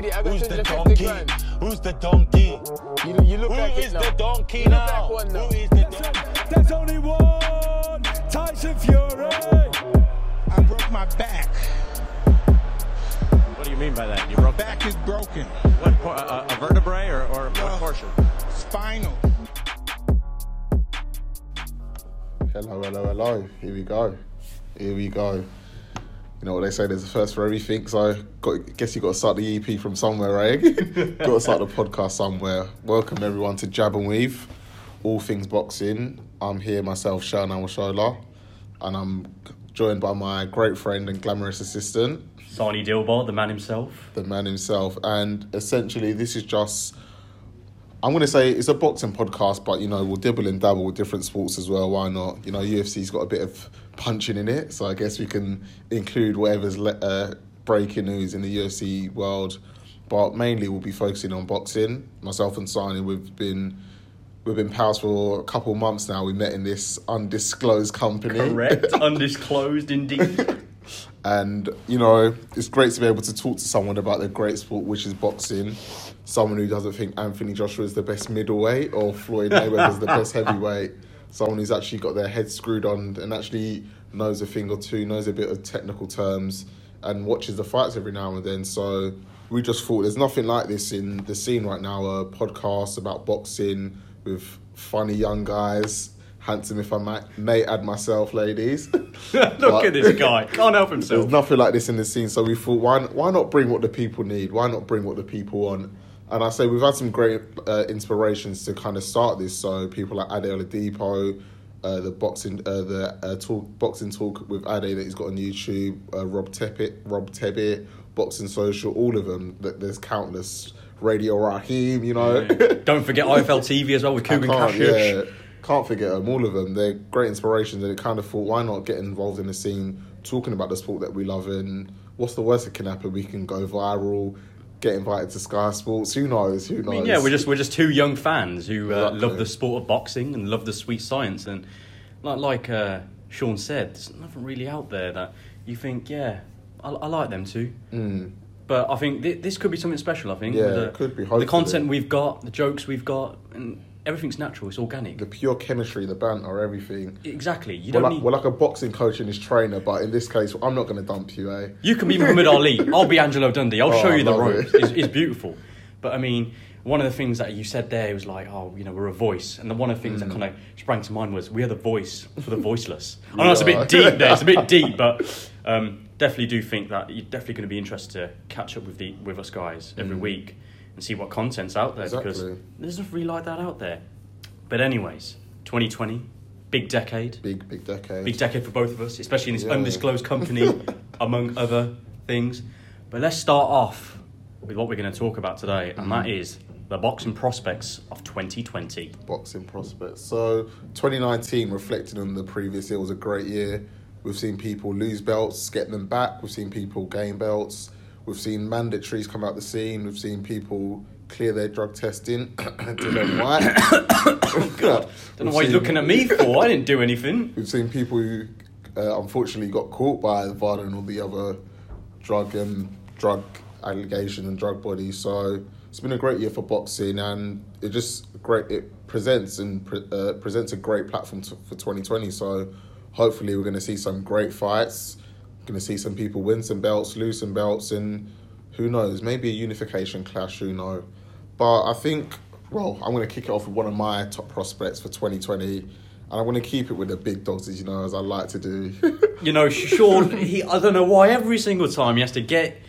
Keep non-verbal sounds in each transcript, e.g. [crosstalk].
need it. I got Who's the donkey? Who's the donkey? You, you look Who like is it now. the donkey You now? like one now. Who is the donkey? There's only one Tyson Fury. I broke my back. What do you mean by that? Your Back is broken. what, por- a, a vertebrae or, or No. what portion? Spinal. Hello, hello, hello. Here we go. Here we go. You know what they say, there's a first for everything, so got, guess you got to start the EP from somewhere, eh? got to start the podcast somewhere. Welcome everyone to Jab and Weave, all things boxing. I'm here myself, Shaun Awashola, and I'm joined by my great friend and glamorous assistant, Sarnie Dilbar, the man himself. the man himself. And essentially, this is just I'm going to say it's a boxing podcast, but you know we'll dibble and dabble with different sports as well. Why not? You know, UFC's got a bit of punching in it, so I guess we can include whatever's le- uh, breaking news in the UFC world. But mainly, we'll be focusing on boxing. Myself and Sani, we've been we've been pals for a couple months now. We met in this undisclosed company. Correct. [laughs] Undisclosed indeed. And you know, it's great to be able to talk to someone about the great sport, which is boxing. Someone who doesn't think Anthony Joshua is the best middleweight or Floyd Mayweather is the [laughs] best heavyweight. Someone who's actually got their head screwed on and actually knows a thing or two, knows a bit of technical terms, and watches the fights every now and then. So we just thought there's nothing like this in the scene right now. A podcast about boxing with funny young guys. Handsome, if I might, may add myself, ladies. [laughs] Look at this guy. Can't help [laughs] himself. There's nothing like this in the scene, so we thought, why why not bring what the people need? Why not bring what the people want? And I say we've had some great uh, inspirations to kind of start this. So people like Ade Oladipo, uh, the boxing, uh, the uh, talk, boxing talk with Ade that he's got on YouTube, uh, Rob Tebbit, Rob Tebbit, Boxing Social, all of them. That there's countless. Radio Raheem, you know. Don't forget [laughs] IFL TV as well with Kugan can't, yeah, can't forget them. All of them. They're great inspirations, and it kind of thought, why not get involved in the scene, talking about the sport that we love, and what's the worst that can happen? We can go viral, get invited to Sky Sports. Who knows? Who knows? I mean, yeah, we're just we're just two young fans who uh, Exactly. love the sport of boxing and love the sweet science, and like like uh, Sean said, there's nothing really out there that you think, yeah, I, I like them too. Mm. But I think th- this could be something special. I think. Yeah, the, it could be, The content we've got, the jokes we've got, and everything's natural. It's organic. the pure chemistry, the banter, everything. exactly. You We're don't like, need. we're like a boxing coach and his trainer, but in this case, I'm not going to dump you, eh? You can be Muhammad Ali. I'll be Angelo Dundee. I'll Oh, show you the ropes. it. It's, it's beautiful. But I mean, one of the things that you said there was like, oh, you know, we're a voice. And the one of the things Mm. that kind of sprang to mind was we are the voice for the [laughs] voiceless. I know it's a bit deep there. It's a bit deep, but [laughs] um, definitely do think that you're definitely going to be interested to catch up with the with us guys every week and see what content's out there because Mm. There's nothing really like that out there. But anyways, 2020, big decade. Big, big decade. Big decade for both of us, especially in this Yeah. undisclosed company, [laughs] among other things. But let's start off with what we're going to talk about today, and that is the boxing prospects of 2020. boxing prospects. So 2019, reflecting on the previous year, was a great year. We've seen people lose belts, get them back. We've seen people gain belts. We've seen mandatories come out the scene. We've seen people clear their drug testing. [coughs] Dillian Whyte. [coughs] oh God! Don't know what you're looking at me for. I didn't do anything. We've seen people who uh, unfortunately got caught by VADA and all the other drug and drug allegations and drug bodies. So it's been a great year for boxing, and it just great. It presents and pre- uh, presents a great platform to, for 2020. So hopefully, we're going to see some great fights. Going to see some people win some belts, lose some belts, and who knows? Maybe a unification clash. Who knows? But I think, well, I'm going to kick it off with one of my top prospects for 2020. And I want to keep it with the big dogs, as you know, as I like to do. [laughs] You know, Sean, he, I don't know why every single time he has to get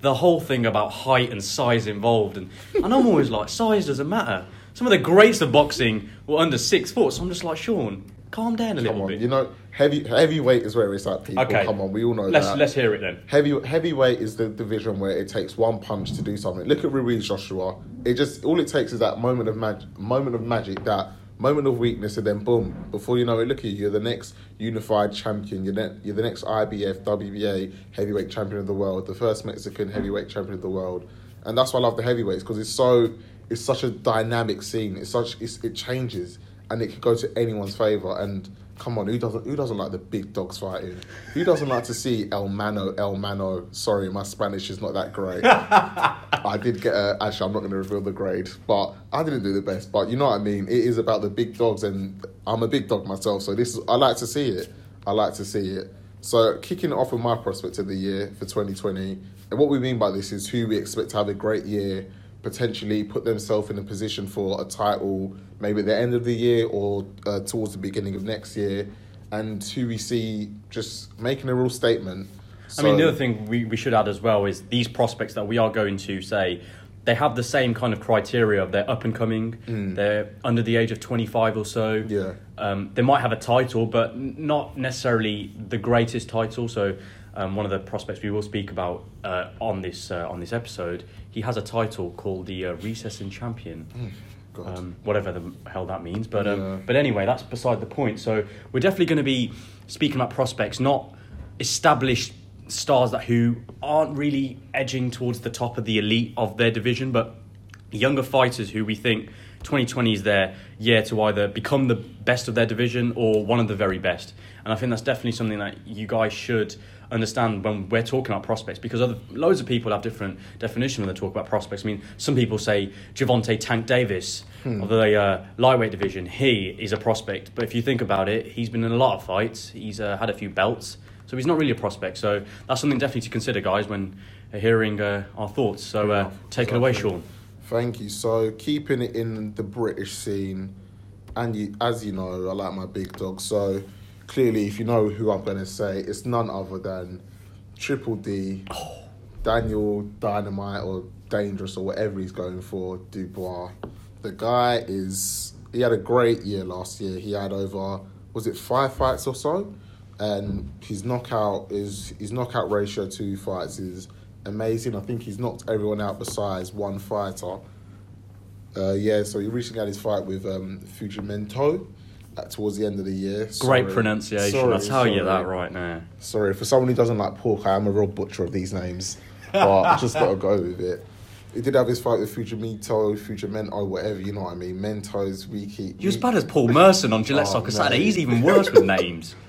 the whole thing about height and size involved. And, and I'm always like, size doesn't matter. Some of the greats of boxing were under six foot, so I'm just like, Sean, calm down a Come little on, bit. you know, heavy heavyweight is where it's at. People, Okay. come on, we all know let's, that. Let's hear it then. Heavy heavyweight is the division where it takes one punch to do something. Look at Ruiz Joshua. It just all it takes is that moment of magic, moment of magic, that moment of weakness, and then boom. Before you know it, look at you. You're the next unified champion. You're, ne- you're the next IBF, WBA heavyweight champion of the world, the first Mexican heavyweight champion of the world, and that's why I love the heavyweights because it's so it's such a dynamic scene. It's such it's, it changes and it could go to anyone's favor. And come on, who doesn't who doesn't like the big dogs fighting? Who doesn't like to see El Mano, El Mano? Sorry, my Spanish is not that great. [laughs] I did get a, actually. I'm not going to reveal the grade, but I didn't do the best. But you know what I mean. It is about the big dogs, and I'm a big dog myself, so this is, I like to see it. I like to see it. So kicking off with my prospect of the year for 2020, and what we mean by this is who we expect to have a great year, potentially put themselves in a position for a title, maybe at the end of the year or uh, towards the beginning of next year, and who we see just making a real statement. I mean, the other thing we, we should add as well is these prospects that we are going to say they have the same kind of criteria of they're up and coming, they're under the age of 25 or so. Mm. Yeah. Um, they might have a title, but not necessarily the greatest title. So, um, one of the prospects we will speak about uh, on this uh, on this episode, he has a title called the uh, Recessing Champion. Mm. Um, whatever the hell that means, but um, Yeah. but anyway, that's beside the point. So we're definitely going to be speaking about prospects, not established stars that who aren't really edging towards the top of the elite of their division, but younger fighters who we think 2020 is their year to either become the best of their division or one of the very best. And I think that's definitely something that you guys should understand when we're talking about prospects because other, loads of people have different definitions when they talk about prospects. I mean, some people say Gervonta Tank Davis of the uh, lightweight division, he is a prospect. But if you think about it, he's been in a lot of fights, he's uh, had a few belts. So he's not really a prospect. So that's something definitely to consider, guys, when hearing uh, our thoughts. So uh, take it away. Sean. Thank you. So keeping it in the British scene, and you, as you know, I like my big dog. So clearly, if you know who I'm going to say, it's none other than Triple D, Daniel Dynamite or Dangerous or whatever he's going for, Dubois. The guy is. He had a great year last year. He had over was it five fights or so, and his knockout is his knockout ratio to fights is amazing. I think he's knocked everyone out besides one fighter. Uh, yeah, so he recently had his fight with um, Fujimento towards the end of the year. Great pronunciation. Sorry, I'll tell you sorry. that right now. Sorry, for someone who doesn't like pork, I am a real butcher of these names. But I just got to go with it. He did have his fight with Fujimito, Fujimento, whatever, you know what I mean. Mentos, Riki. You're as bad as Paul Merson on Gillette Oh, Soccer no. Saturday. He's even worse with names. [laughs]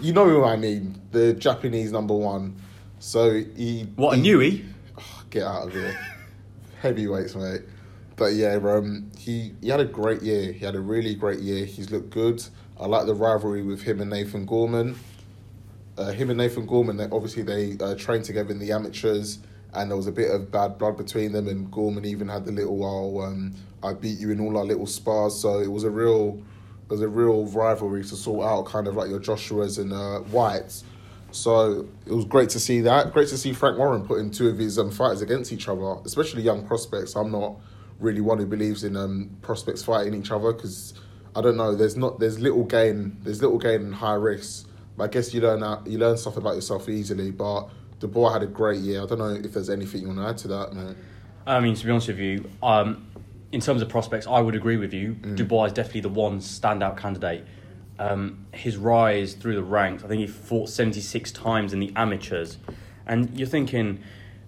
You know who I mean. The Japanese number one. So he. What, a he, newie? Get out of here. Heavyweights, mate. But yeah, um, he, he had a great year. He had a really great year. He's looked good. I like the rivalry with him and Nathan Gorman. Uh, him and Nathan Gorman, they, obviously, they uh, trained together in the amateurs, and there was a bit of bad blood between them. And Gorman even had the little, oh, um, I beat you in all our little spars. So it was a real, it was a real rivalry to sort out, kind of like your Joshua's and uh, Whytes. So it was great to see that. Great to see Frank Warren putting two of his um, fighters against each other, especially young prospects. I'm not really one who believes in um, prospects fighting each other because I don't know. There's not there's little gain. There's little gain and high risk. But I guess you learn out, you learn stuff about yourself easily. But Dubois had a great year. I don't know if there's anything you want to add to that, man. I mean, to be honest with you, um, in terms of prospects, I would agree with you. Dubois is definitely the one standout candidate. Um, his rise through the ranks, I think he fought 76 times in the amateurs. And you're thinking,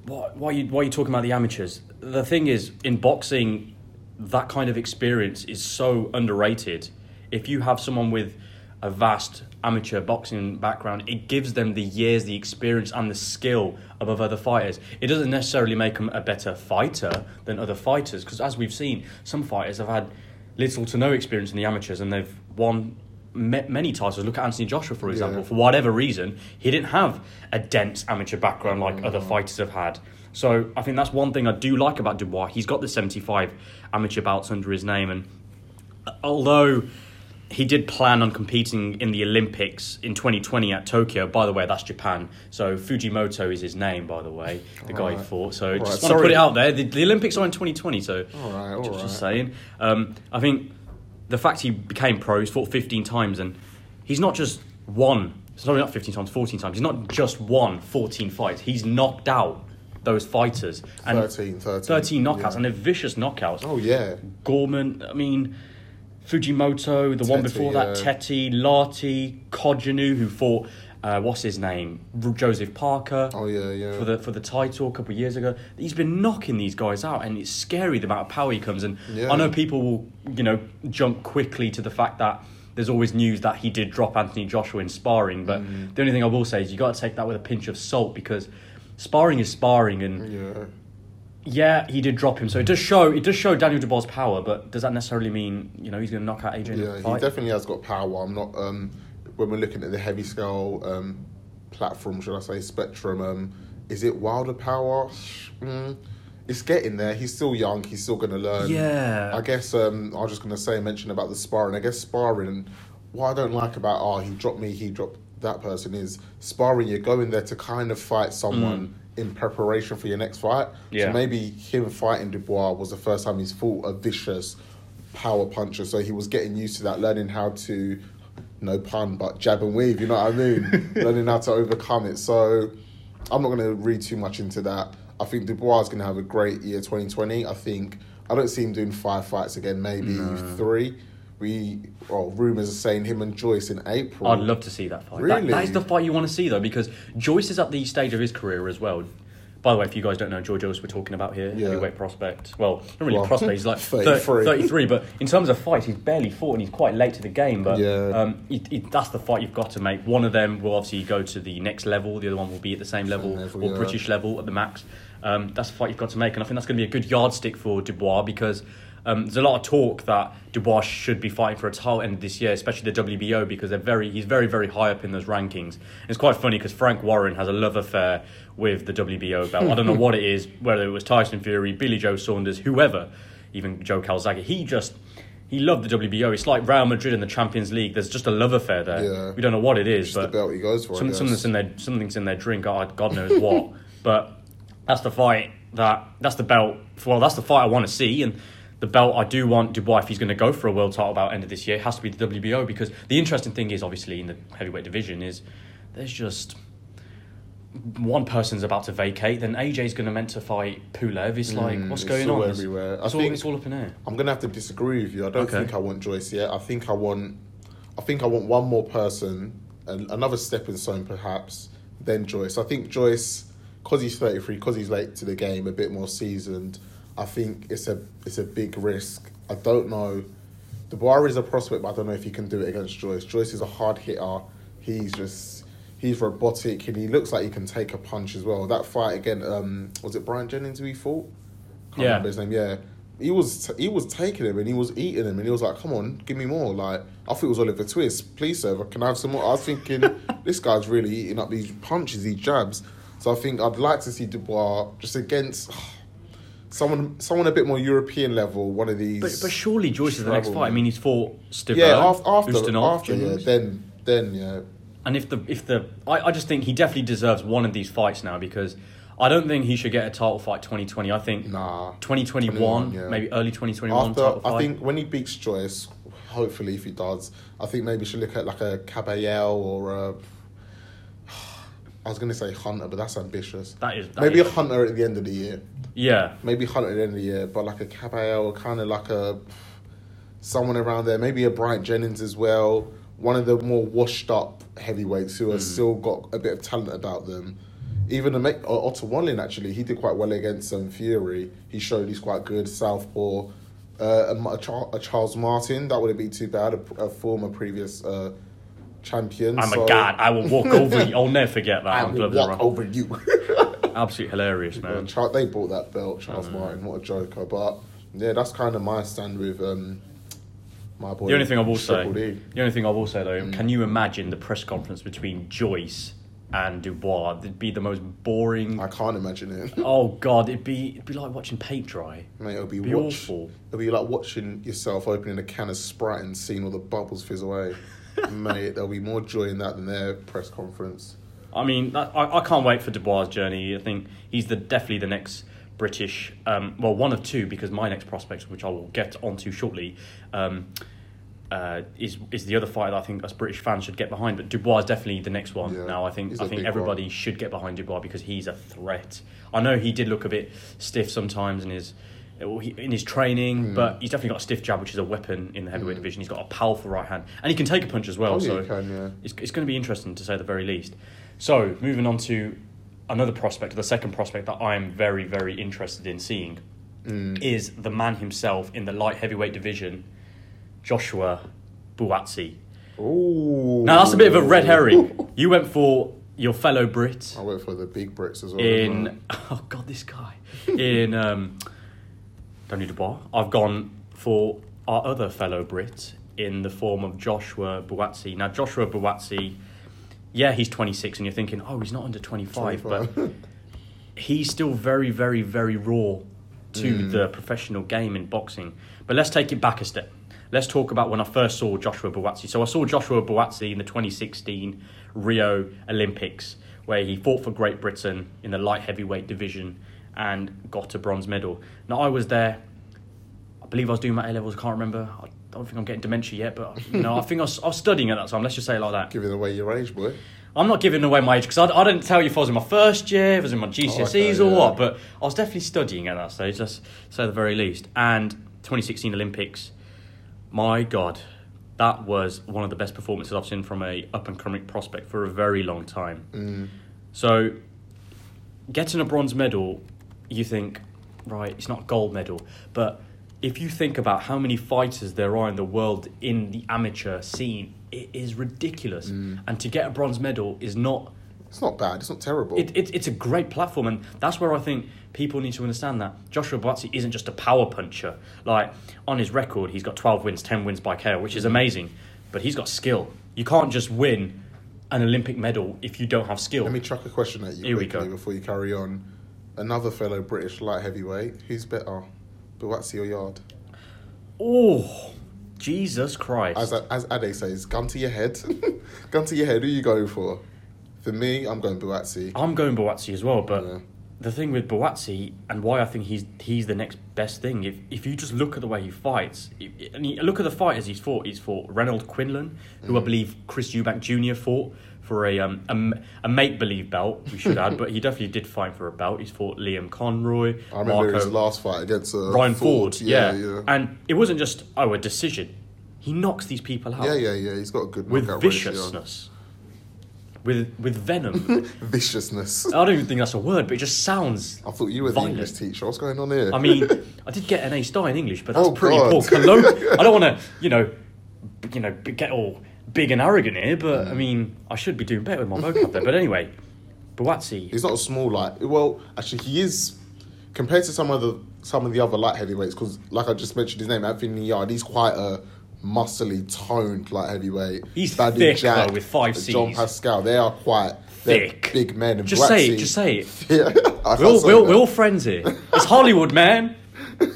what, why, are you, why are you talking about the amateurs? The thing is, in boxing, that kind of experience is so underrated. If you have someone with a vast amateur boxing background, it gives them the years, the experience, and the skill above other fighters. It doesn't necessarily make them a better fighter than other fighters, because as we've seen, some fighters have had little to no experience in the amateurs and they've won many titles. Look at Anthony Joshua, for example. Yeah. For whatever reason, he didn't have a dense amateur background like other fighters have had. So I think that's one thing I do like about Dubois. He's got the 75 amateur bouts under his name, and although he did plan on competing in the Olympics in 2020 at Tokyo. By the way, that's Japan. So Fujimoto is his name, by the way, the guy he fought. So Alright, just want to put it out there. The, the Olympics are in 2020, so Alright, just, alright. just saying. Um, I think the fact he became pro, he's fought 15 times, and he's not just won. Sorry, not 15 times, 14 times. He's not just won 14 fights. He's knocked out those fighters. And 13, 13, 13 knockouts, yeah. and they're vicious knockouts. Oh yeah, Gorman, I mean, Fujimoto, the one before that, yeah. Teti, Lati, Cojanu, who fought uh, what's his name, R- Joseph Parker. Oh, yeah, yeah. For the for the title a couple of years ago, he's been knocking these guys out, and it's scary the amount of power he comes. And Yeah. I know people will, you know, jump quickly to the fact that there's always news that he did drop Anthony Joshua in sparring, but Mm. the only thing I will say is you got to take that with a pinch of salt because sparring is sparring, and yeah. yeah, he did drop him, so it does show it does show Daniel Dubois' power, but does that necessarily mean you know he's going to knock out AJ Yeah, he definitely has got power. I'm not. Um, when we're looking at the heavy scale um, platform, should I say spectrum? Um, is it Wilder power? Mm, it's getting there. He's still young. He's still going to learn. Yeah. I guess um, I was just going to say mention about the sparring. I guess sparring. What I don't like about oh he dropped me, he dropped that person is sparring. You're going there to kind of fight someone. In preparation for your next fight, Yeah. so maybe him fighting Dubois was the first time he's fought a vicious power puncher. So he was getting used to that, learning how to, no pun, but jab and weave. You know what I mean? [laughs] learning how to overcome it. So I'm not going to read too much into that. I think Dubois is going to have a great year 2020. I think I don't see him doing five fights again, maybe three. We well, rumors are saying him and Joyce in April. I'd love to see that fight. That- that is the fight you want to see, though, because Joyce is at the stage of his career as well. By the way, if you guys don't know, George Joyce we're talking about here, Yeah. heavyweight prospect. Well, not really Well, a prospect, he's like [laughs] 33. 33. 33, but in terms of fights, he's barely fought and he's quite late to the game. But Yeah. um, it, it, that's the fight you've got to make. One of them will obviously go to the next level, the other one will be at the same level, level, or yeah. British level at the max. Um, that's the fight you've got to make, and I think that's going to be a good yardstick for Dubois because um, there's a lot of talk that Dubois should be fighting for a title end of this year, especially the WBO, because they're very he's very very high up in those rankings. It's quite funny because Frank Warren has a love affair with the WBO belt. I don't know [laughs] what it is, whether it was Tyson Fury, Billy Joe Saunders, whoever, even Joe Calzaghe. He just he loved the WBO. It's like Real Madrid and the Champions League. There's just a love affair there. Yeah. We don't know what it is, the but belt he goes for, some- something's in their something's in their drink. God, God knows what. [laughs] but that's the fight that that's the belt. Well, that's the fight I want to see, and the belt I do want Dubois if he's going to go for a world title bout end of this year. It has to be the WBO because the interesting thing is obviously in the heavyweight division is there's just one person's about to vacate, then AJ's going to meant to fight Pulev. It's like Mm, what's going on? everywhere. I It's, all, think- it's all up in air. I'm gonna have to disagree with you. I don't Okay. think I want Joyce yet. I think I want, I think I want one more person, another stepping stone perhaps, then Joyce. I think Joyce, because he's 33, because he's late to the game, a bit more seasoned. I think it's a it's a big risk. I don't know. Dubois is a prospect, but I don't know if he can do it against Joyce. Joyce is a hard hitter. He's just he's robotic, and he looks like he can take a punch as well. That fight again, um, was it Bryant Jennings who he fought? Can't Yeah. remember his name. Yeah, he was he was taking him and he was eating him and he was like, "Come on, give me more." Like I thought it was Oliver Twist. Please, sir, can I have some more? I was thinking [laughs] this guy's really eating up these punches, these jabs. So I think I'd like to see Dubois just against someone someone a bit more European level. One of these. But, but surely Joyce is the next fight. I mean, he's fought Stiverne, yeah, after after, Ustinov, after yeah, then then yeah. And if the if the I, I just think he definitely deserves one of these fights now because I don't think he should get a title fight 2020. I think Nah. 2021, yeah. maybe early 2021 After title I think when he beats Joyce, hopefully if he does, I think maybe should look at like a Kabayel or a. I was gonna say Hunter, but that's ambitious. That is- that maybe is- a Hunter at the end of the year. yeah, Maybe Hunter at the end of the year, but like a Kabayel, kind of like a someone around there. Maybe a Bryant Jennings as well. One of the more washed up heavyweights who have still got a bit of talent about them. Even a uh, Otto Wallin actually, he did quite well against um, Fury. He showed he's quite good. Southpaw. Uh, a, a Charles Martin, that wouldn't be too bad. A, a former previous uh, champion. I'm so a god. I will walk over you. I'll never forget that. [laughs] I will walk over you. [laughs] Absolutely hilarious, Yeah, man. Char- they bought that belt, Mm. Charles Martin. What a joker! But yeah, that's kind of my stand with um, my boy. The only thing I will say, D. the only thing I will say though, Mm. can you imagine the press conference between Joyce and Dubois? It'd be the most boring. I can't imagine it. [laughs] Oh god, it'd be it'd be like watching paint dry. Mate, it'll be, Be watch, awful. It'll be like watching yourself opening a can of Sprite and seeing all the bubbles fizz away. Mate, there'll be more joy in that than their press conference. I mean, I, I can't wait for Dubois' journey. I think he's the definitely the next British, um, well, one of two, because my next prospect, which I will get onto shortly, um, uh, is is the other fight that I think us British fans should get behind. But Dubois is definitely the next one. Yeah, now I think I think everybody one. should get behind Dubois because he's a threat. I know he did look a bit stiff sometimes in his in his training, but he's definitely got a stiff jab, which is a weapon in the heavyweight division. He's got a powerful right hand, and he can take a punch as well. Oh, so can, yeah. it's, it's going to be interesting to say the very least. So moving on to another prospect, the second prospect that I am very very interested in seeing Mm. is the man himself in the light heavyweight division, Joshua Buatsi. Ooh. Now that's a bit of a red herring. [laughs] You went for your fellow Brit I went for the big Brits as well. in [laughs] oh god this guy in um, Tony Dubois. I've gone for our other fellow Brit in the form of Joshua Buatsi. Now Joshua Buatsi, yeah, he's 26, and you're thinking, oh, he's not under 25, but he's still very, very, very raw to Mm. the professional game in boxing. But let's take it back a step. Let's talk about when I first saw Joshua Buatsi. So I saw Joshua Buatsi in the 2016 Rio Olympics, where he fought for Great Britain in the light heavyweight division and got a bronze medal. Now I was there. I believe I was doing my A levels. I can't remember. I don't think I'm getting dementia yet, but you know, I think I was, I was studying at that time. Let's just say it like that. Giving away your age, boy. I'm not giving away my age because I, I didn't tell you if I was in my first year, if I was in my GCSEs Oh, okay, or yeah. what, but I was definitely studying at that stage, let's say the very least. And 2016 Olympics, my God, that was one of the best performances I've seen from a up and coming prospect for a very long time. Mm. So, getting a bronze medal, you think, right, it's not a gold medal, but if you think about how many fighters there are in the world in the amateur scene, it is ridiculous. Mm. And to get a bronze medal is not. It's not bad. It's not terrible. It, it, it's a great platform, and that's where I think people need to understand that Joshua Buatsi isn't just a power puncher. Like on his record, he's got twelve wins, ten wins by KO, which is amazing. But he's got skill. You can't just win an Olympic medal if you don't have skill. Let me chuck a question at you Here we quickly go. before you carry on. Another fellow British light heavyweight. Who's better, Buatsi or Yarde? Oh, Jesus Christ! As as Ade says, gun to your head. [laughs] gun to your head. Who you going for? For me, I'm going Buatsi. I'm going Buatsi as well, but Yeah. the thing with Buatsi and why I think he's he's the next best thing. If if you just look at the way he fights, i- and look at the fighters he's fought. He's fought Renold Quinlan, who I Mm. believe Chris Eubank Jr. fought for a um a, a make believe belt. We should add, [laughs] but he definitely did fight for a belt. He's fought Liam Conroy, I remember Marco, his last fight against uh, Ryan Ford. yeah. yeah, and it wasn't just oh a decision. He knocks these people out yeah, yeah, yeah. He's got a good with viciousness, with with venom. [laughs] Viciousness. I don't even think that's a word, but it just sounds. I thought you were Violent. the English teacher. What's going on here? I mean, [laughs] I did get an A star in English, but that's Oh, pretty God. poor. Collo- I don't want to, you know, you know, get all big and arrogant here, but. I mean, I should be doing better with my [laughs] vocab there. But anyway, Buatsi, He's not a small light. Well, actually, he is compared to some of the some of the other light heavyweights. Because, like I just mentioned his name, Anthony Yarde. He's quite a muscly, toned light heavyweight. He's Thaddeus thick, Jack, though, with five C's. Jean Pascal. They are quite Thick. big men. And just say it, just say it. [laughs] Yeah, We're all, we're, all- we're all friends here. It's Hollywood, man. [laughs]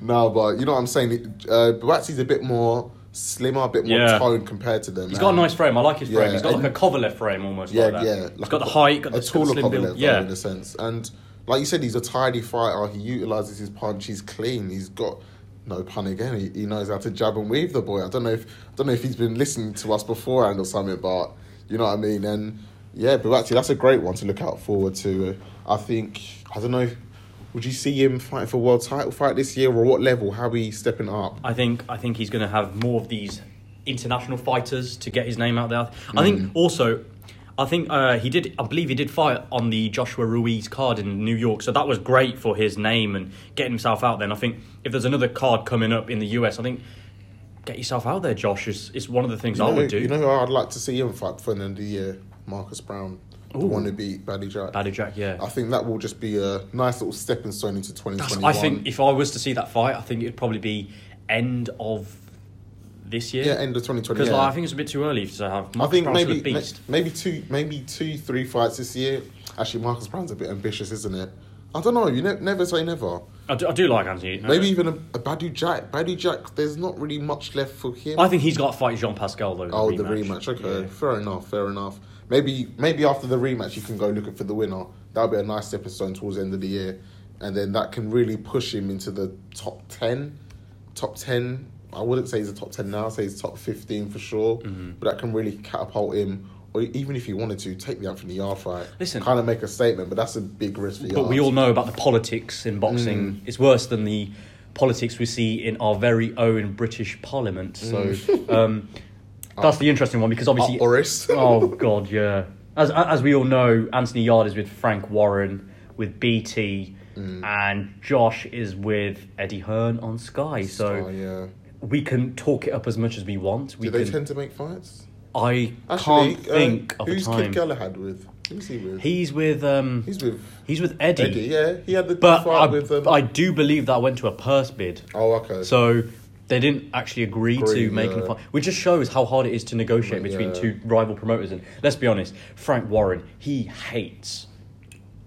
No, but you know what I'm saying. Uh, Buatsi's a bit more slimmer, a bit more Yeah. toned compared to them. He's got a and- nice frame. I like his frame. Yeah, He's got like a and- Kovalev frame almost. Yeah, like that. yeah. He's got the height, got the, a got the taller slim build. Kovalev, Yeah, in a sense. And like you said, he's a tidy fighter. He utilizes his punch. He's clean. He's got no pun again. He, he knows how to jab and weave the boy. I don't know if I don't know if he's been listening to us beforehand or something, but you know what I mean. And yeah, but actually, that's a great one to look out forward to. Uh, I think I don't know. Would you see him fighting for world title fight this year, or what level? How he stepping up? I think I think he's going to have more of these international fighters to get his name out there. I think also, I think uh, he did. I believe he did fight on the Joshua Ruiz card in New York, so that was great for his name and getting himself out there. And I think if there's another card coming up in the US, I think get yourself out there, Josh. Is is one of the things You I know, would do. you know who I'd like to see him fight for the end of the year? Marcus Browne, the Ooh. one who beat Badou Jack. Badou Jack, yeah. I think that will just be a nice little stepping stone into That's, 2021. I think if I was to see that fight, I think it'd probably be end of this year. yeah, end of 2020. Because Yeah. like, I think it's a bit too early to have. I think maybe beast. maybe two maybe two three fights this year. Actually, Marcus Browne's a bit ambitious, isn't it? I don't know. You ne- never say never. I do, I do like Anthony. Maybe even a, a Badou Jack. Badou Jack. There's not really much left for him. I think he's got to fight Jean Pascal though. in oh, the rematch. Okay, Yeah. fair enough. Fair enough. Maybe maybe after the rematch, you can go looking for the winner. That'll be a nice stepping stone towards the end of the year, and then that can really push him into the top ten. Top ten. I wouldn't say he's a top ten now. I'd say he's top fifteen for sure. Mm-hmm. But that can really catapult him or even if you wanted to, take me out from the yard fight. Listen- kind of make a statement, but that's a big risk for you. But we all know about the politics in boxing. Mm. It's worse than the politics we see in our very own British Parliament. So Mm. um, [laughs] that's the interesting one because obviously. Boris. [laughs] oh God, yeah. As as we all know, Anthony Yarde is with Frank Warren with BT, Mm. and Josh is with Eddie Hearn on Sky. So yeah. we can talk it up as much as we want. We Do they can, tend to make fights? I Actually, can't uh, think of a who's time. Kid Galahad with? Who's he with? He's with um, He's with he's with Eddie. Eddie. Yeah, he had the But fight I, with. Um, But I do believe that went to a purse bid. oh, okay. So they didn't actually agree, Agree, to making yeah. a fight, which just shows how hard it is to negotiate between Yeah. two rival promoters. And let's be honest, Frank Warren, he hates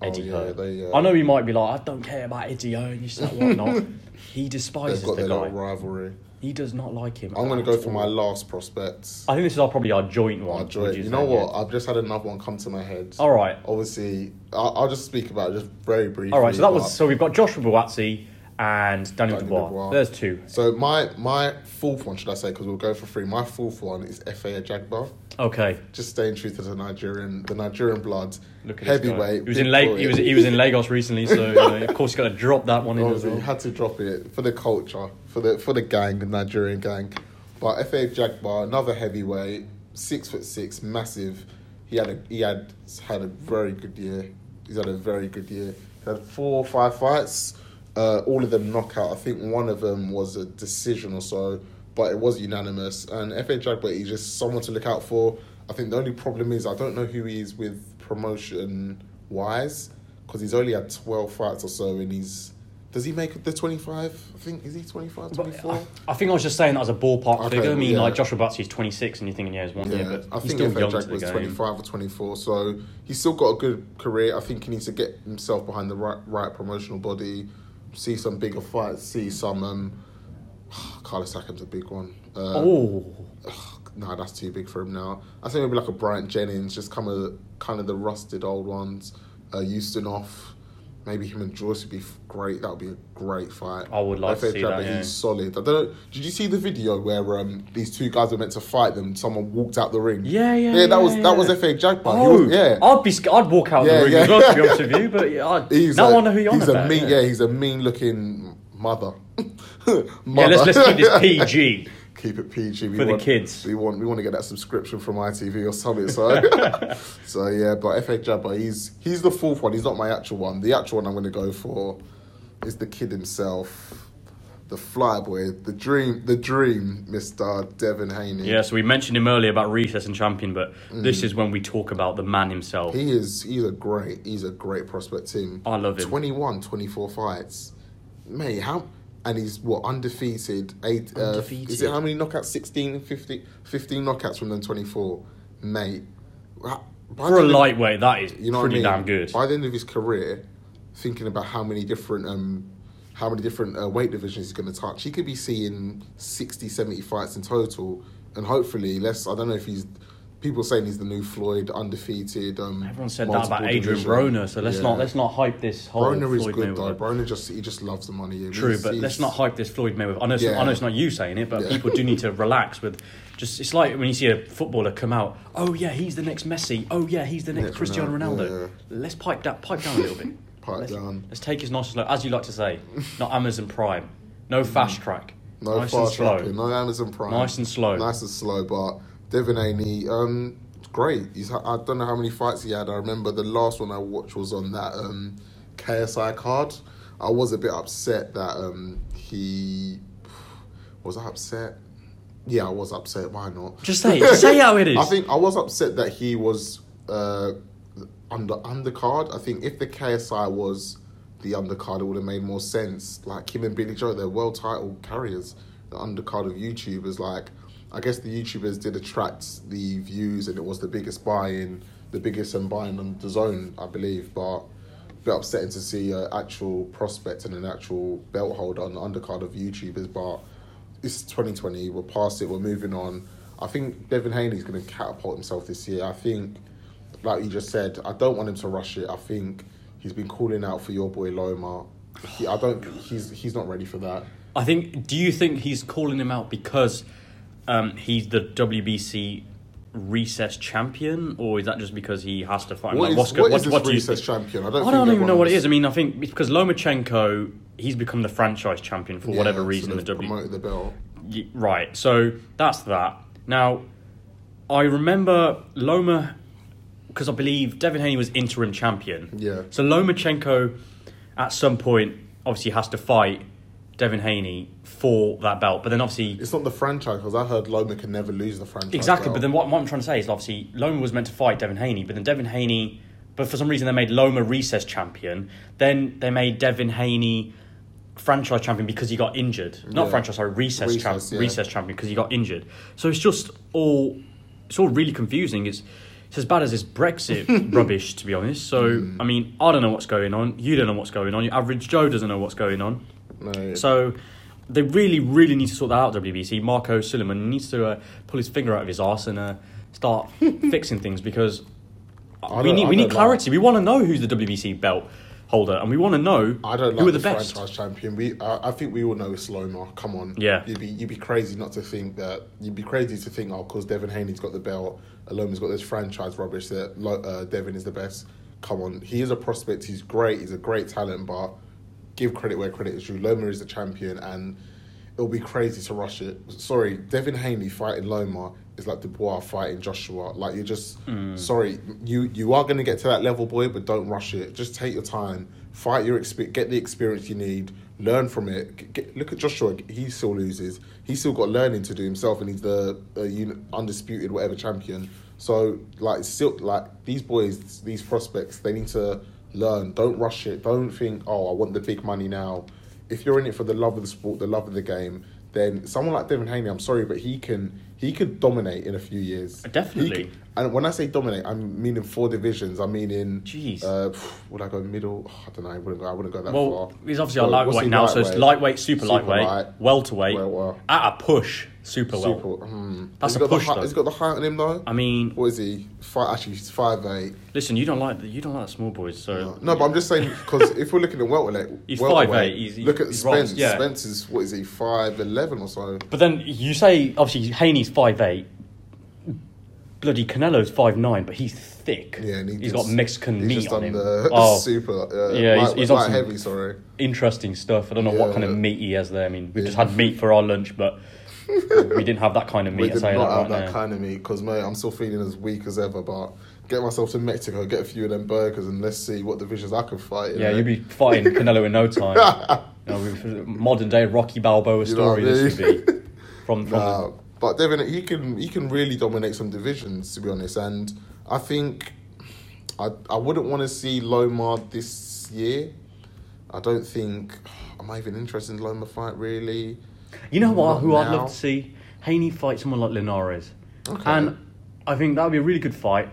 Oh, Eddie yeah, Hearn. they, uh, I know he might be like, I don't care about Eddie Hearn, you said whatnot. [laughs] he They've despises got the their guy. little rivalry. He does not like him. I'm going to go for my last prospects. I think this is our, probably our joint one. Oh, would joy. you You know yeah? what? I've just had another one come to my head. All right. Obviously, I'll, I'll just speak about it just very briefly. All right. So that was so we've got Joshua Buatsi and Daniel, Daniel Dubois. Dubois. There's two. So my my fourth one, should I say? Because we'll go for three. My fourth one is Efe Ajagba. Okay. Just staying true to the Nigerian, the Nigerian blood. Look at heavyweight. He was in La- he was he was in Lagos recently, so you know, of course you got to drop that one in oh, well. you had to drop it for the culture, for the for the gang, the Nigerian gang. But Efe Ajagba, another heavyweight, six foot six, massive. He had a he had had a very good year. He's had a very good year. He had four or five fights, uh, all of them knockout. I think one of them was a decision or so, but it was unanimous. And Efe Ajagba, is just someone to look out for. I think the only problem is I don't know who he is with promotion wise because he's only had 12 fights or so and he's does he make the 25 i think is he 25 24 I, I think I was just saying that as a ballpark Okay, figure. I mean, yeah. like Joshua Buatsi is 26, and you're thinking, yeah, he's one year, but I he's think still FA young Jack to the was game. 25 or 24, so he's still got a good career. I think he needs to get himself behind the right, right promotional body, see some bigger fights, see some. Um, [sighs] Carlos Takam's a big one. Uh, Oh, [sighs] [sighs] nah, that's too big for him now. I think maybe like a Bryant Jennings, just kind of kind of the rusted old ones. Uh, Ustinov, maybe him and Joyce would be great. That would be a great fight. I would like to see Jabba, that, yeah. He's solid. I don't know. Did you see the video where um, these two guys were meant to fight them? Someone walked out the ring. yeah, yeah, yeah. That was yeah, that was yeah. Efe Ajagba. Oh, was, yeah. I'd be. sc- I'd walk out Yeah, the ring yeah. as well. To be [laughs] honest with you, but yeah, I, He's now a, I know who you're on he's about. a mean, yeah. yeah. he's a mean looking mother. [laughs] Yeah, Mother. let's let's keep this PG. [laughs] keep it PG we For the want, kids. We want we want to get that subscription from ITV or something. So, [laughs] so yeah. But Efe Ajagba, he's he's the fourth one. He's not my actual one. The actual one I'm going to go for is the kid himself, the flyboy, the dream, the dream, Mister Devin Haney. Yeah, so we mentioned him earlier about recess and champion, but this is when we talk about the man himself. Mm. He is he's a great he's a great prospect team. I love him. 21, 24 fights. Mate, how and he's what undefeated. Eight Uh, Undefeated. is it how many knockouts? 16, 15, 15 knockouts from them 24. Mate. By For a of- lightweight, that is you know pretty I mean? damn good. By the end of his career, thinking about how many different um how many different uh, weight divisions he's going to touch, he could be seeing 60, 70 fights in total, and hopefully, let's. I don't know if he's. People saying he's the new Floyd, undefeated. Um, Everyone said that about Adrian division. Broner, so let's Yeah. not let's not hype this whole Broner is Floyd good though. Mayweather. Broner just he just loves the money. He- True, but let's not hype this Floyd Mayweather. I know, it's, Yeah. I know it's not you saying it, but Yeah. people do need to relax with. Just it's like when you see a footballer come out. Oh yeah, he's the next Messi. Oh yeah, he's the next Next Cristiano Ronaldo. Let's pipe that pipe down a little bit. [laughs] Pipe let's, down. Let's take his nice and slow, as you like to say. Not Amazon Prime. No fast track. No nice fast trapping, no Amazon Prime. Nice and slow. Nice and slow, but Devin Haney, um, great. He's ha- I don't know how many fights he had. I remember the last one I watched was on that um, KSI card. I was a bit upset that um, he was I upset. Yeah, I was upset. Why not? Just say it. Say how it [laughs] is. I think I was upset that he was uh, under undercard. I think if the KSI was the undercard, it would have made more sense. Like him and Billy Joe, they're world title carriers. The undercard of YouTubers, like I guess the YouTubers did attract the views, and it was the biggest buy-in, the biggest and buying on DAZN, I believe. But a bit upsetting to see an actual prospect and an actual belt holder on the undercard of YouTubers, but it's 2020. We're past it. We're moving on. I think Devin Haney's going to catapult himself this year. I think, like you just said, I don't want him to rush it. I think he's been calling out for your boy Loma. He, I don't. He's he's not ready for that. I think. Do you think he's calling him out because um, he's the WBC recess champion, or is that just because he has to fight? What like, is- what's go- what what, is what you recess think? champion? I I don't don't, even know what it is. I mean, I think it's because Lomachenko he's become the franchise champion for whatever reason so the W. promoted the belt. Y- Right. So that's that. Now, I remember Loma because I believe Devin Haney was interim champion. Yeah. So Lomachenko, at some point, obviously has to fight Devin Haney for that belt. But then obviously, It's not the franchise because I heard Loma can never lose the franchise. exactly. belt. But then what, what I'm trying to say is obviously Loma was meant to fight Devin Haney, but then Devin Haney, but for some reason they made Loma recess champion. Then they made Devin Haney franchise champion because he got injured. Not Yeah. franchise, sorry, recess, Recess, champ, yeah. recess champion because he got injured. So it's just all it's all really confusing. It's it's as bad as this Brexit [laughs] rubbish, to be honest. So Hmm. I mean, I don't know what's going on. You don't know what's going on. Your average Joe doesn't know what's going on. No. So they really, really need to sort that out. WBC. Marco Sulaiman needs to uh, pull his finger out of his arse and uh, start [laughs] fixing things because I we need I we need don't clarity. We want to know who's the WBC belt holder, and we want to know I don't who like are the, the, best. franchise champion. We, I, I think we all know it's Loma. Come on, Yeah. You'd be you'd be crazy not to think that. You'd be crazy to think, oh, because Devin Haney's got the belt, Loma's got this franchise rubbish that Lo- uh, Devin is the best. Come on, he is a prospect. He's great. He's a great talent, but give credit where credit is due. Loma is the champion, and it'll be crazy to rush it. Sorry, Devin Haney fighting Loma is like Dubois fighting Joshua. Like you're just sorry. You you are going to get to that level, boy, but don't rush it. Just take your time. Fight your expe- get the experience you need. Learn from it. Get, look at Joshua. He still loses. He's still got learning to do himself, and he's the uh, undisputed whatever champion. So like still like these boys, these prospects, they need to learn. Don't rush it. Don't think, oh, I want the big money now. If you're in it for the love of the sport, the love of the game, then someone like Devin Haney, I'm sorry, but he can he could dominate in a few years. Definitely. He and when I say dominate, I'm meaning four divisions. I mean in Jeez. Uh, would I go middle? I don't know. I wouldn't go. I wouldn't go that Well, far. he's obviously a Well, what's lightweight now, so it's lightweight, super, Super lightweight, light. welterweight, Welter. at a push, super, Super. well. hmm. That's has a push, The, though. has got the height on him though? I mean, what is he? Five, actually, he's five eight. listen, you don't like the, you don't like the small boys, so No, but I'm just saying because if we're looking at welterweight, [laughs] He's welterweight, 5'8", he's- look at he's Spence. yeah. Spence is what is he? Five eleven or so. But then you say obviously Haney's five eight. Bloody Canelo's five nine, but he's thick. Yeah, and he he's just- got Mexican he's meat just on him. the Oh, [laughs] super. Uh, Yeah, he's- light, he's on light heavy. Sorry. interesting stuff. I don't know what kind of meat he has there. I mean, we just had meat for our lunch, but we didn't have that kind of [laughs] meat. I did not that have right that now. kind of meat because mate, I'm still feeling as weak as ever. But get myself to Mexico, get a few of them burgers, and let's see what divisions I can fight. in, yeah, you'll be fighting Canelo in no [laughs] time. you know, modern day Rocky Balboa You story. This would be from from. Nah, but Devin, he can he can really dominate some divisions to be honest, and I think I I wouldn't want to see Loma this year. I don't think am I even interested in Loma fight really. You know what? Not Who I'd love to see Haney fight someone like Linares, Okay. and I think that would be a really good fight,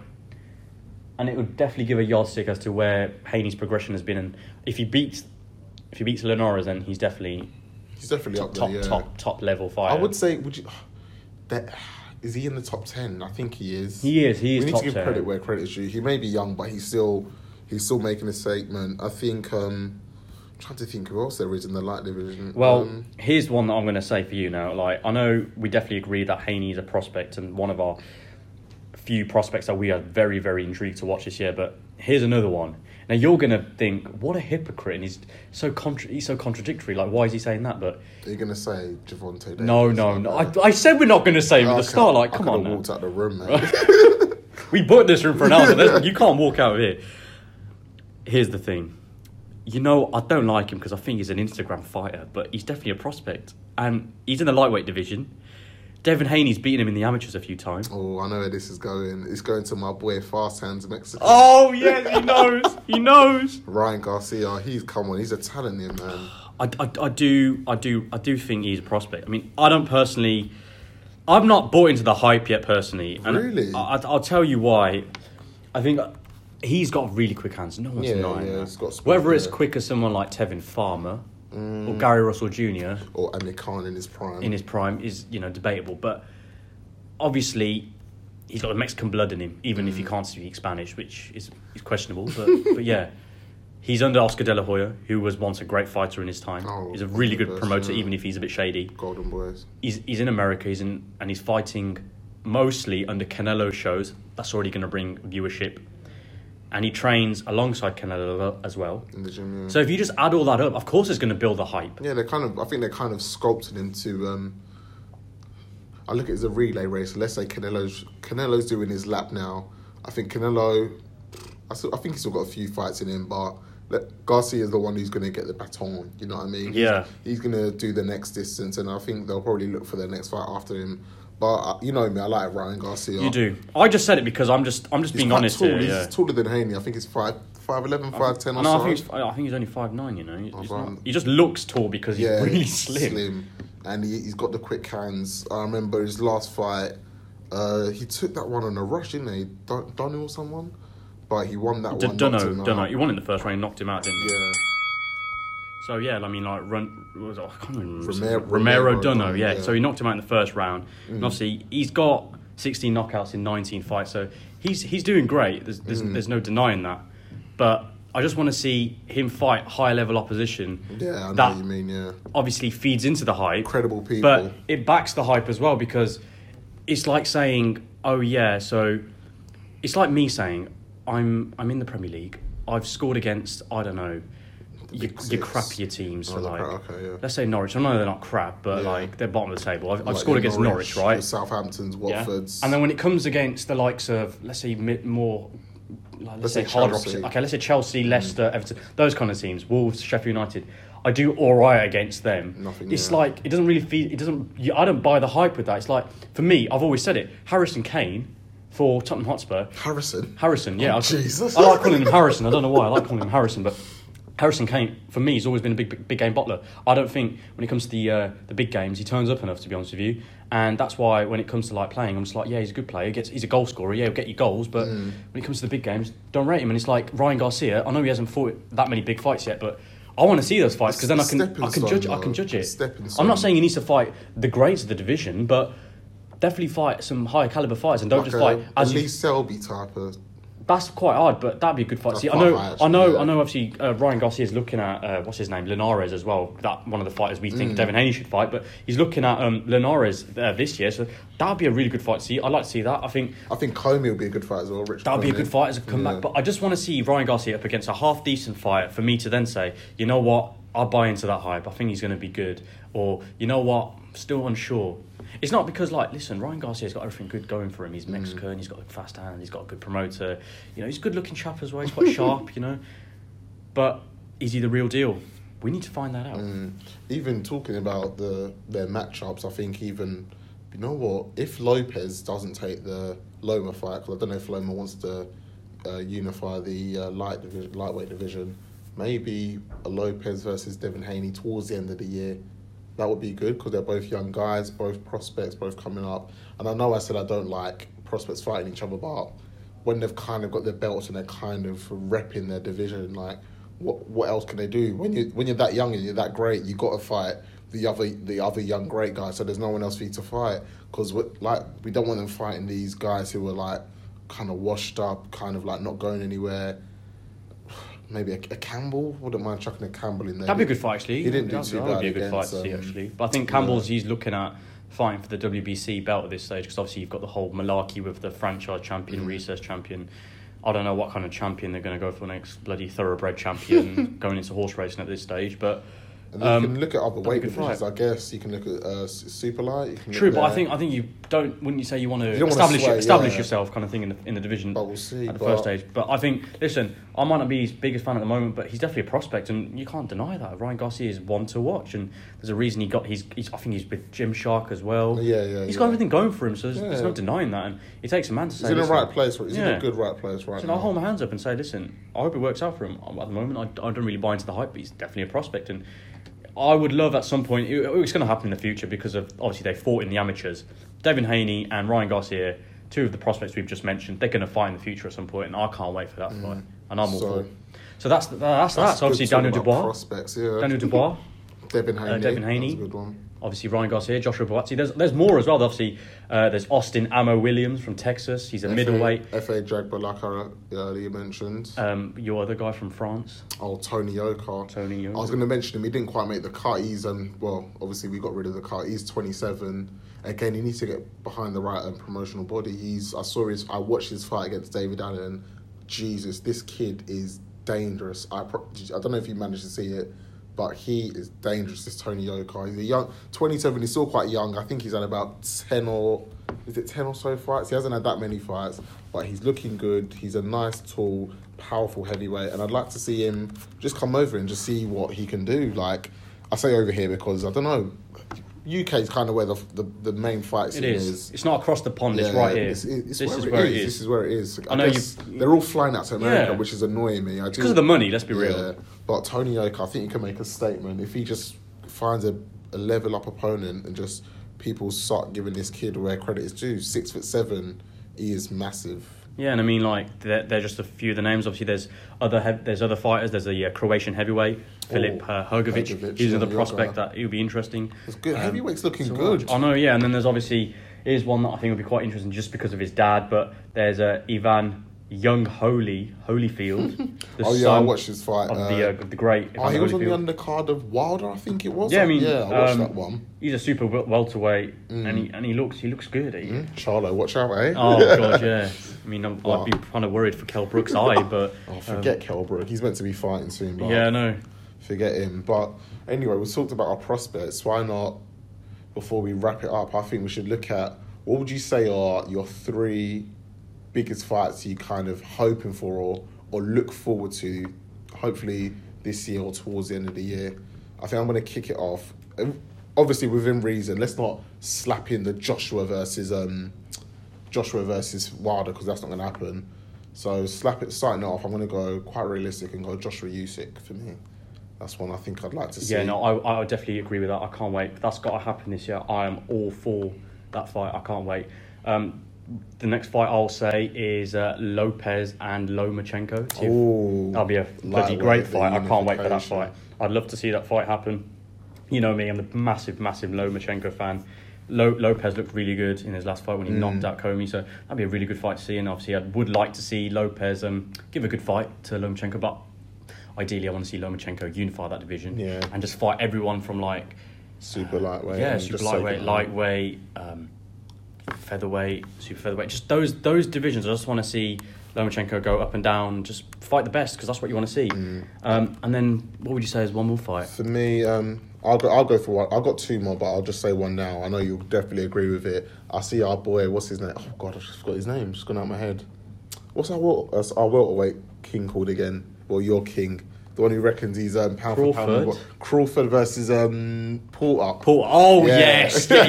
and it would definitely give a yardstick as to where Haney's progression has been. And if he beats, if he beats Linares, then he's definitely He's definitely top up top there. Yeah. top top level fighter. I would say, would you? That is he in the top ten? I think he is. He is, he is We need top to give 10. credit where credit is due. He may be young, but he's still he's still making a statement. I think. um I'm trying to think who else there is in the light division. Well, Um, here's one that I'm going to say for you now. Like, I know we definitely agree that Haney is a prospect and one of our few prospects that we are very, very intrigued to watch this year. But here's another one. Now you're going to think, what a hypocrite! And he's so contra- he's so contradictory. Like, why is he saying that? But are you gonna say Gervonta? Davis? no, no, no. I, I said we're not going to say him at the start. Like, come could've on, now. walked out the room, man. [laughs] We booked this room for an hour. There's- [laughs] you can't walk out of here. Here's the thing. You know, I don't like him because I think he's an Instagram fighter, but he's definitely a prospect. And he's in the lightweight division. Devin Haney's beaten him in the amateurs a few times. oh, I know where this is going. It's going to my boy Fast Hands Mexico. Oh, yes, he knows. He knows. [laughs] Ryan Garcia, he's come on. He's a talent, here, man. I, I, I do I do I do think he's a prospect. I mean, I don't personally. I'm not bought into the hype yet, personally. And Really? I, I, will tell you why. I think he's got really quick hands. No one's Yeah, denying yeah, that. he's got speed, Whether it's yeah. Quick as someone like Tevin Farmer or Gary Russell Jr. Or Amir Khan in his prime. in his prime is you know debatable, but obviously he's got the Mexican blood in him, even Mm. if he can't speak Spanish, which is is questionable. But but yeah, [laughs] he's under Oscar De La Hoya, who was once a great fighter in his time. Oh, he's a really good yes, promoter, yeah. even if he's a bit shady. Golden Boys. He's he's in America. He's in and he's fighting mostly under Canelo shows. That's already going to bring viewership. And he trains alongside Canelo as well. in the gym. Yeah. So if you just add all that up, of course it's going to build the hype. Yeah, they're kind of. I think they're kind of sculpted into. Um, I look at it as a relay race. Let's say Canelo's Canelo's doing his lap now. I think Canelo. I, still, I think he's still got a few fights in him, but let, Garcia is the one who's going to get the baton. You know what I mean? Yeah. He's, he's going to do the next distance, and I think they'll probably look for their next fight after him. But uh, you know me, I like Ryan Garcia. You do. I just said it because I'm just I'm just He's being honest tall. here. He's Yeah. taller than Haney. I think he's five, five eleven, five ten. or No, I think he's, I think he's only five nine. You know, He's not- he just looks tall because he's yeah, really he's slim. and he, he's got the quick hands. I remember his last fight. Uh, he took that one on a rush, didn't he? Duno or someone, but he won that D- one. don't knocked know, don't know. He won in the first round, knocked him out, didn't he? Yeah, So yeah, I mean, like run, was it? I can't remember. Romero- Romero, Romero Duno, yeah. yeah. So he knocked him out in the first round. And mm. obviously, he's got 16 knockouts in 19 fights, so he's he's doing great. There's there's, mm. there's no denying that. But I just want to see him fight high level opposition. yeah, I know that what you mean. Yeah, obviously feeds into the hype. Credible people. But it backs the hype as well because it's like saying, oh yeah, so it's like me saying, I'm I'm in the Premier League. I've scored against I don't know your, your crappier teams. Oh, so like, okay, yeah. let's say Norwich. I know they're not crap, but Yeah. like they're bottom of the table. I've, I've Like scored against Norwich, right? your Southamptons, Yeah. And then when it comes against the likes of, let's say, more, like, let's, Let's say, say harder opposite. Okay, let's say Chelsea, mm. Leicester, Everton, those kind of teams, Wolves, Sheffield United. I do all right against them. Nothing, It's yeah. like it doesn't really feel. It doesn't. You, I don't buy the hype with that. It's like for me, I've always said it. Harrison Kane for Tottenham Hotspur. Harrison. Harrison, yeah. Oh, I, [laughs] Jesus. I like calling him Harrison. I don't know why I like calling him Harrison, but Harrison Kane for me has always been a big, big, big game bottler. I don't think when it comes to the uh, the big games he turns up enough to be honest with you, and that's why when it comes to like playing, I'm just like, yeah, he's a good player. He gets, he's a goal scorer. Yeah, he'll get you goals, but Mm. when it comes to the big games, don't rate him. And it's like Ryan Garcia. I know he hasn't fought that many big fights yet, but. I want to see those fights because then I can I can judge I can judge it. I'm not saying he needs to fight the greats of the division, but definitely fight some higher caliber fights and don't Like just a, fight as you Lee Selby type of. That's quite hard, but that'd be a good fight. See, I know, high, I know, yeah. I know. Obviously, uh, Ryan Garcia is looking at uh, what's his name, Linares as well. That one of the fighters we Mm. think Devin Haney should fight, but he's looking at um, Linares uh, this year, so that'd be a really good fight to see. I'd like to see that. I think I think Commey will be a good fight as well. Rich that'd be a good fight as a comeback. Yeah. But I just want to see Ryan Garcia up against a half decent fighter for me to then say, you know what, I'll buy into that hype. I think he's going to be good, or you know what, I'm still unsure. It's not because like, listen, Ryan Garcia's got everything good going for him. Mm. He's Mexican. He's got a fast hand. He's got a good promoter. You know, he's a good looking chap as well. He's quite [laughs] sharp. You know, but is he the real deal? We need to find that out. Mm. Even talking about the their matchups, I think even you know what if Lopez doesn't take the Loma fight because I don't know if Loma wants to uh, unify the uh, light division, lightweight division. Maybe a Lopez versus Devin Haney towards the end of the year. That would be good because they're both young guys, both prospects, both coming up. And I know I said I don't like prospects fighting each other, but when they've kind of got their belts and they're kind of repping their division, like what what else can they do? When you when you're that young and you're that great, you got to fight the other the other young great guys. So there's no one else for you to fight because like we don't want them fighting these guys who are like kind of washed up, kind of like not going anywhere. Maybe a, a Campbell wouldn't mind chucking a Campbell in there. That'd be a good fight, actually. He didn't do That'd- too that bad would be a good fight against, to see, um, actually. But I think Campbell's he's looking at fighting for the WBC belt at this stage because obviously you've got the whole malarkey with the franchise champion, Mm. recess champion. I don't know what kind of champion they're going to go for next bloody thoroughbred champion [laughs] going into horse racing at this stage, but. And then you um, can look at other that'd be a weight divisions. I guess you can look at uh, super light. You can True, but I think I think you don't. Wouldn't you say you want to You don't wanna establish sway, establish yeah. yourself, kind of thing in the in the division? But we'll see, at the first stage. But I think, listen, I might not be his biggest fan at the moment, but he's definitely a prospect, and you can't deny that. Ryan Garcia is one to watch, and there's a reason he got. He's, he's I think he's with Gymshark as well. Yeah, yeah, He's yeah. got everything going for him, so there's, there's Yeah. no denying that. And it takes a man to he's say. in the right place. He's in Yeah. a good right place right so now. I'll hold my hands up and say, listen, I hope it works out for him. At the moment, I, I don't really buy into the hype, but he's definitely a prospect. And I would love at some point, it, it's going to happen in the future because of obviously they fought in the amateurs. Devin Haney and Ryan Garcia, two of the prospects we've just mentioned, they're going to fight in the future at some point, and I can't wait for that mm. fight. And I'm all Mm. So-. So that's that's, that's, That's obviously Daniel Dubois. Prospects, yeah. Daniel Dubois. [laughs] Devin Haney. Devin That's Haney. a good one. obviously Ryan Garcia, Joshua Buatsi. There's there's more as well. Obviously, uh, there's Austin Ammo Williams from Texas. He's a middleweight. FA I earlier mentioned. Um, your other guy from France. Oh, Tony Yoka. Tony Yoka. I was going to mention him. He didn't quite make the cut. He's um, well, obviously we got rid of the cut. He's 27. Again, he needs to get behind the right um, promotional body. He's. I saw his. I watched his fight against David Allen. Jesus, this kid is dangerous. I. Pro- I don't know if you managed to see it, but he is dangerous. This Tony Yoka. He's a young 27. He's still quite young. I think he's had about 10 or is it 10 or so fights. He hasn't had that many fights, but he's looking good. He's a nice, tall, powerful heavyweight, and I'd like to see him just come over and just see what he can do. Like I say over here because I don't know. UK is kind of where the the, the main fight scene is. is. It's not across the pond. it's right here. It's, it's this where, is it where it is. This is where it is. I, I know you- they're all flying out to America, Yeah. which is annoying me. I do, because of the money. Let's be real. yeah, but Tony Yoka, I think he can make a statement if he just finds a, a level up opponent and just people start giving this kid where credit is due. Six foot seven, he is massive. Yeah, and I mean, like they're, they're just a few of the names. Obviously, there's other hev- there's other fighters. There's a uh, Croatian heavyweight, Filip Oh, uh, Hrgovic. Hrgovic, He's yeah, another prospect that he'll be interesting. It's good. Um, Heavyweight's looking to good. I know, yeah. And then there's obviously is one that I think will be quite interesting just because of his dad. But there's uh, Ivan Young Holy Holyfield. [laughs] the Oh yeah, I watched his fight. of uh, the uh, the great. oh, he was on the Holyfield. undercard of Wilder, I think it was. Yeah, I mean, yeah, I watched um, that one. He's a super welterweight, Mm. and he and he looks he looks good. eh? Charlo, watch out, eh? Oh god, [laughs] yeah. I mean, I'm, I'd be kind of worried for Kel Brook's eye, [laughs] but Oh, forget Kel Brook. He's meant to be fighting soon. But yeah, I know. forget him. But anyway, we've talked about our prospects. Why not? Before we wrap it up, I think we should look at what would you say are your three biggest fights you kind of hoping for or or look forward to, hopefully this year or towards the end of the year. I think I'm going to kick it off. Um, Obviously within reason. Let's not slap in the Joshua versus um, Joshua versus Wilder because that's not going to happen. So slap it starting it off. I'm going to go quite realistic and go Joshua Usyk for me. That's one I think I'd like to see. Yeah, no, I, I would definitely agree with that. I can't wait. That's got to happen this year. I am all for that fight. I can't wait. Um, the next fight I'll say is uh, Lopez and Lomachenko. Ooh, That'll be a bloody great fight. I can't wait for that fight. I'd love to see that fight happen. You know me, I'm a massive, massive Lomachenko fan. Lo- Lopez looked really good in his last fight Mm. when he knocked out Commey, so that'd be a really good fight to see. And obviously, I would like to see Lopez um, give a good fight to Lomachenko, but ideally, I want to see Lomachenko unify that division Yeah. and just fight everyone from like super lightweight. yeah, super lightweight, it lightweight, um, featherweight, super featherweight. Just those those divisions. I just want to see Lomachenko go up and down, just fight the best because that's what you want to see. Mm. Um, and then what would you say is one more fight? For me, um, I'll go. I'll go for one. I've got two more, but I'll just say one now. I know you'll definitely agree with it. I see our boy. What's his name? Oh God, I just forgot his name. Just gone out of my head. What's our wel- uh, our welterweight king called again? Well, your king, the one who reckons he's um, pound for Crawford? pound. Crawford versus um, Porter. Paul. Oh Yeah. yes, yeah,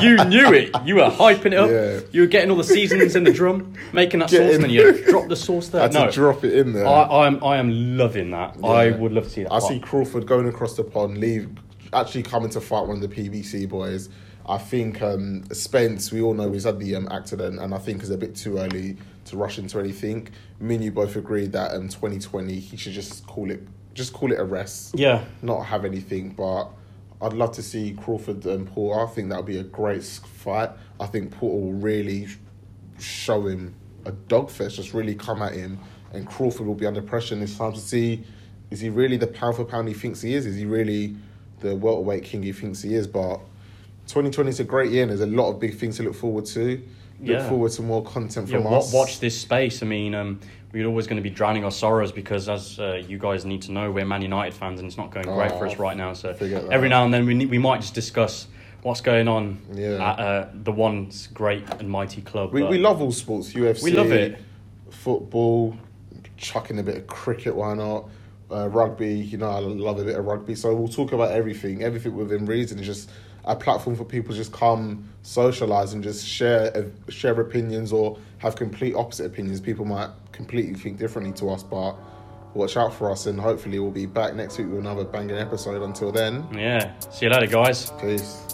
you you [laughs] knew it. You were hyping it up. Yeah. You were getting all the seasonings in the drum, making that Get sauce, in. and then you [laughs] drop the sauce I there. had No, to drop it in there. I, I'm I am loving that. I would love to see that. I fight. see Crawford going across the pond, leave, actually coming to fight one of the PBC boys. I think um, Spence, we all know he's had the um, accident, and I think it's a bit too early to rush into anything. Me and you both agree that um, 2020 he should just call it, just call it a rest, Yeah. not have anything. But I'd love to see Crawford and Porter. I think that would be a great fight. I think Porter will really show him a dogfest, just really come at him, and Crawford will be under pressure. And it's time to see is he really the pound for pound he thinks he is? Is he really the welterweight king he thinks he is? But 2020 is a great year, and there's a lot of big things to look forward to. Look Yeah. forward to more content from wa- us. watch this space. I mean, um, we're always going to be drowning our sorrows because, as uh, you guys need to know, we're Man United fans and it's not going great for Oh, us right now. So every now and then we need, we might just discuss what's going on Yeah. at uh, the once great and mighty club. We, we love all sports, UFC. We love it. Football, chucking a bit of cricket, why not? Uh, rugby, you know, I love a bit of rugby. So we'll talk about everything, everything within reason. It's just a platform for people to just come, socialize, and just share uh, share opinions or have complete opposite opinions. People might completely think differently to us, but watch out for us, and hopefully we'll be back next week with another banging episode. Until then, Yeah. See you later, guys. peace.